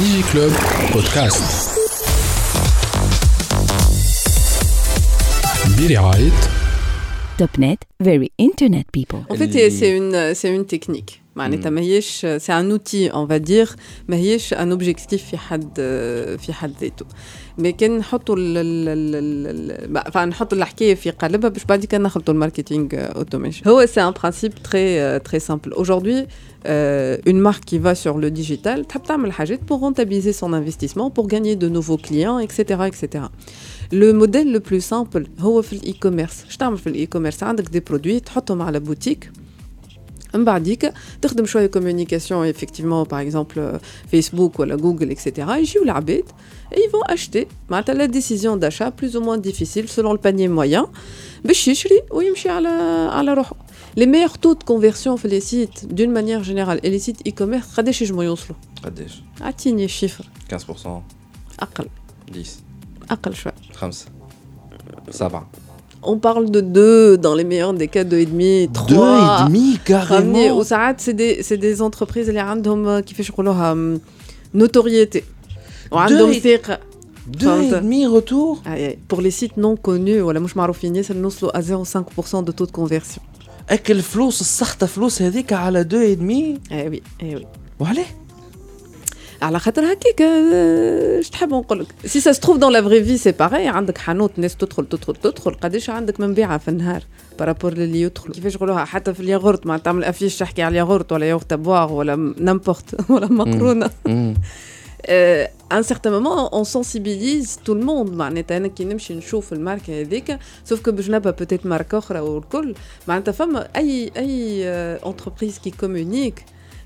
DigiClub Podcast. Billy Wright. TopNet, very internet people. En fait, c'est une, une technique. معناتها ماهيش c'est un outil on va dire ماهيش un objectif في حد في حد ذاته مي كان نحطوا ال- ال- ال- ال- enfin نحطوا الحكايه في قالبها باش بعد كان نخلطوا الماركتينغ اوتوميشن هو c'est un principe très très simple aujourd'hui euh, une marque qui va sur le digital تحب تعمل حاجات pour rentabiliser son investissement pour gagner de nouveaux clients etc etc le modèle le plus simple هو في الاي كوميرس اش تعمل في الاي كوميرس عندك دي برودوي تحطهم على بوتيك من بعديك تخدم شويه كوميونيكاسيون effectivement par exemple euh, Facebook ولا Google etc يجيو العباد et ils vont acheter معناتها la décision d'achat plus ou moins difficile selon le panier moyen باش يشري ويمشي على على روحه les meilleurs taux de conversion في les sites d'une manière générale et les sites e-commerce قداش يجموا يوصلوا قداش اعطيني الشيفر 15% اقل 10 اقل شويه 5 7 on parle de deux, dans les meilleurs des cas, deux et demi, trois. Deux et demi, carrément. Au Saad, c'est des, c'est des entreprises, euh, qui fait leur euh, notoriété. Random deux et demi retour? Pour les sites non connus, voilà, moi je m'arrofine, ça nous à 0,5% de taux de conversion. Avec le flou, ce sarta flou, c'est dit qu'à la deux et demi? Eh oui, eh oui. Bon, allez. على خاطر هكاك آه، اش تحب نقول لك سي سا ستروف دون لا فري في سي باغي عندك حانوت ناس تدخل تدخل تدخل. قداش عندك من بيعة في النهار بارابور للي يدخل؟ كيفاش يقولوها؟ حتى في الياغورت ما تعمل افيش تحكي على الياغورت ولا ياغورت بواغ ولا نامبورت ولا مقرونة. euh, à un certain moment, on sensibilise tout le monde. معناتها أنا كي نمشي نشوف الماركه هذيك سوف كو باش نبا بوتيت ماركه أخرى والكل. معناتها فما أي أي انتربريز كي كومونيك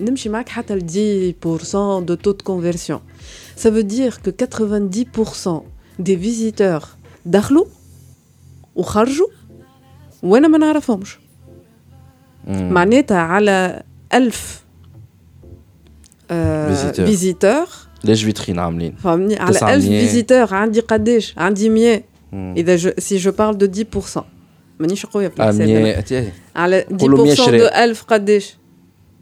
نمشي معاك حتى ل 10% دو تو دو كونفرسيون Ça veut dire que 90% des visiteurs دخلوا وخرجوا وانا ما نعرفهمش معناتها على 1000 Visiteur. فيزيتور ليش فيترين عاملين فهمني على 1000 900. فيزيتور عندي قداش عندي 100 مم. اذا جو سي جو بارل دو 10% مانيش قويه في آه، الحساب أنا. مية- تيه. على 10% قولوا 100 دو شراء. 1000 قداش آه،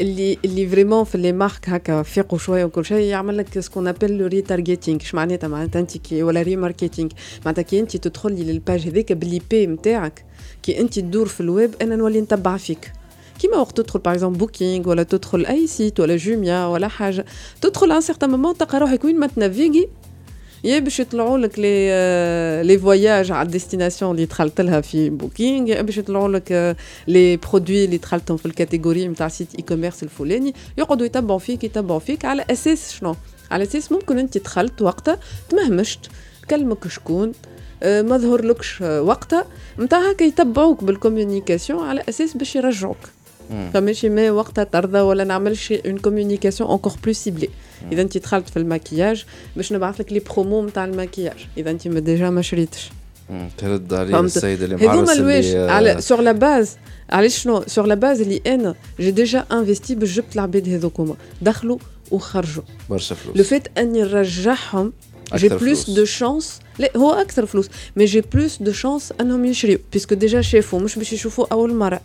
اللي اللي فريمون في لي مارك هكا فيقوا شوية وكل شيء يعمل لك سكون ابل لو ريتارجيتينغ اش معناتها؟ معناتها أنت كي ولا ريماركتينغ معناتها كي أنت تدخلي للباج هذيك باللي بي نتاعك كي أنت تدور في الويب أنا نولي نتبع فيك. كيما وقت تدخل باغ اكزومبل بوكينغ ولا تدخل أي سيت ولا جوميا ولا حاجة. تدخل ان سيغتان مومون تلقى روحك وين ما تنافيغي يا باش يطلعوا لك لي آه، لي فواياج على الديستيناسيون اللي دخلت لها في بوكينغ يا باش يطلعوا لك آه، لي برودوي اللي دخلتهم في الكاتيجوري نتاع سيت اي كوميرس الفلاني. يقعدوا يتبعوا فيك يتبعوا فيك على أساس شنو؟ على أساس ممكن أنت دخلت وقتها تمهمشت كلمك شكون آه، ما ظهرلكش وقتها نتاع هكا يتبعوك بالكوميونيكاسيون على أساس باش يرجعوك. فماشي ما وقتها ترضى ولا نعمل شي اون كوميونيكاسيون انكور بلو سيبلي اذا انت دخلت في الماكياج باش نبعث لك لي برومو نتاع الماكياج اذا انت ما ديجا ما شريتش ترد عليه فهمت. السيد اللي هذوما معرس الواش اللي على سور لا باز علاش شنو سور لا باز اللي انا جي ديجا انفستي باش جبت العباد هذوكما دخلوا وخرجوا برشا لو فلوس فيت اني نرجعهم جي أكثر بلوس فلوس. دو شانس لا هو اكثر فلوس مي جي بلوس دو شانس انهم يشريو بيسكو ديجا شافوا مش باش يشوفوا اول مره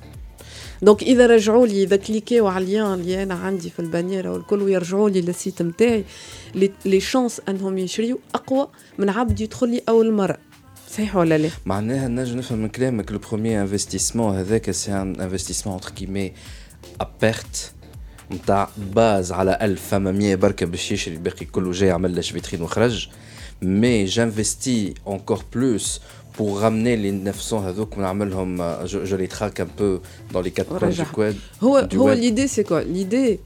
دونك إذا رجعوا لي إذا كليكيو على اللين اللي أنا عندي في البانيرة والكل ويرجعوا لي للسيت نتاعي لي- شانس أنهم يشريو أقوى من عبد يدخل لي اول مره صحيح ولا لا؟ معناها نجم نفهم من كلامك لو بروميير انفستيسمون هذاك سي ان انفستيسمون انتر كيمي ا بيرت نتاع باز على 1000 فما 100 بركة باش يشري الباقي كله جاي عمل لاش فيترين وخرج. Mais j'investis encore plus pour ramener les 900 هذوك ونعملهم euh, je, je les traque un peu dans les quatre coins du web هو du هو web. l'idée c'est quoi l'idée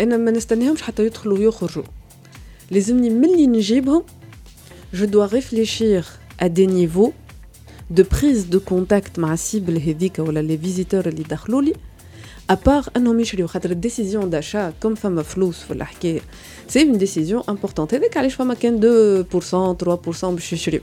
انا ما نستناهمش حتى يدخلوا ويخرجوا لازمني ملي نجيبهم je dois réfléchir à des niveaux de prise de contact مع السيبل هذيك ولا les visiteurs اللي دخلوا لي à part انهم يشريوا خاطر الديسيزيون داشا كم فما فلوس في الحكايه سي اون ديسيزيون امبورطونت هذاك علاش فما كان 2% 3% باش يشريوا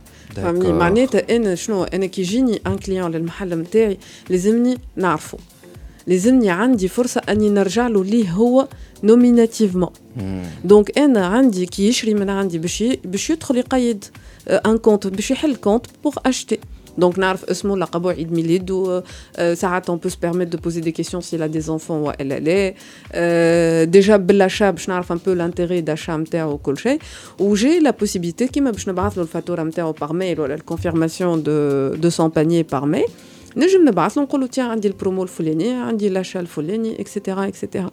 فهمني. معناتها أنا شنو؟ أنا كي يجيني أن كليون للمحل نتاعي لازمني نعرفه لازمني عندي فرصة أني نرجع له ليه هو نوميناتيفمون. دونك أنا عندي كي يشري من عندي باش باش يدخل يقيد ان كونت باش يحل كونت بور اشتي دونك نعرف اسمه لقبه عيد ميلاده آه، ساعات on peut se permettre de poser des questions s'il a des enfants ou elle est euh, déjà بالachat باش نعرف un peu l'intérêt d'achat نتاعو وكل شيء وجي la possibilité كيما باش نبعث له الفاتوره نتاعو par mail ولا الكونفيرماسيون de de son panier par mail نجم نبعث له نقول له تيان عندي البرومو الفلاني عندي l'achat الفلاني etc etc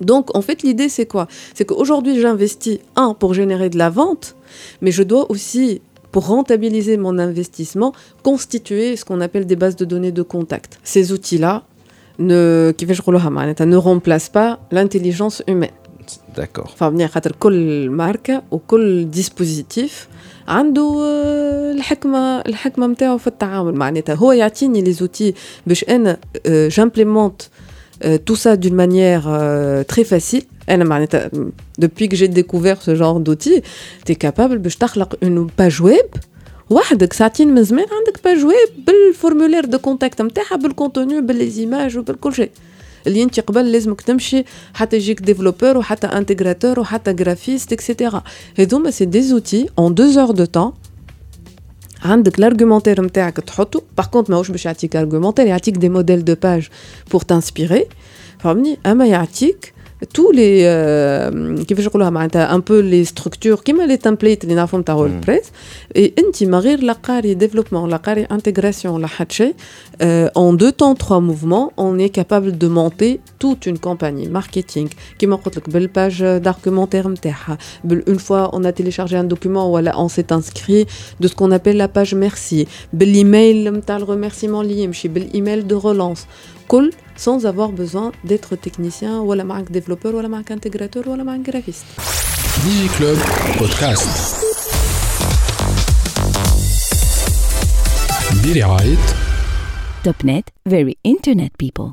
donc, en fait, l'idée, c'est quoi C'est qu'aujourd'hui, j'investis, un, pour générer de la vente, mais je dois aussi, pour rentabiliser mon investissement, constituer ce qu'on appelle des bases de données de contact. Ces outils-là ne, كيفاش نقولوها معناتها, ne remplacent pas l'intelligence humaine. D'accord. فهمني خاطر كل ماركة وكل ديسبوزيتيف عنده آه، الحكمة الحكمة نتاعو في التعامل معناتها هو يعطيني لي زوتي باش انا جامبليمونت tout ça d'une manière euh, très facile انا معناتها depuis que j'ai découvert ce genre d'outils tu es capable باش تخلق une page web وحدك ساعتين من زمان عندك باج ويب بالفورمولير دو كونتاكت نتاعها بالكونتوني بالليزيماج وبالكل شيء اللي انت قبل لازمك تمشي حتى يجيك ديفلوبور وحتى انتجراتور وحتى جرافيست اكسيتيرا هذوما سي دي زوتي اون دو اور دو تان عندك الارغيومونتير نتاعك تحطه باغ كونت ماهوش باش يعطيك ارغيومونتير يعطيك دي موديل دو باج بور تانسبيري فهمني اما يعطيك tous les euh, كيفاش نقولوها معناتها ان بو لي ستركتور كيما لي تمبليت اللي نعرفهم تاع ووردبريس اي انت ما غير لا قاري ديفلوبمون لا قاري انتجراسيون لا حد شيء en deux temps trois mouvements on est capable de monter toute une compagnie marketing كيما قلت لك بالباج d'argumentaire نتاعها بال- une fois on a téléchargé un document voilà on s'est inscrit de ce qu'on appelle la page merci بالايميل نتاع الريميرسيمون اللي يمشي بالايميل de relance كل sans avoir besoin d'être technicien ولا معك développeur ولا معك intégrateur ولا معك graphiste ديجي كلوب بودكاست برعاية Topnet, very internet people.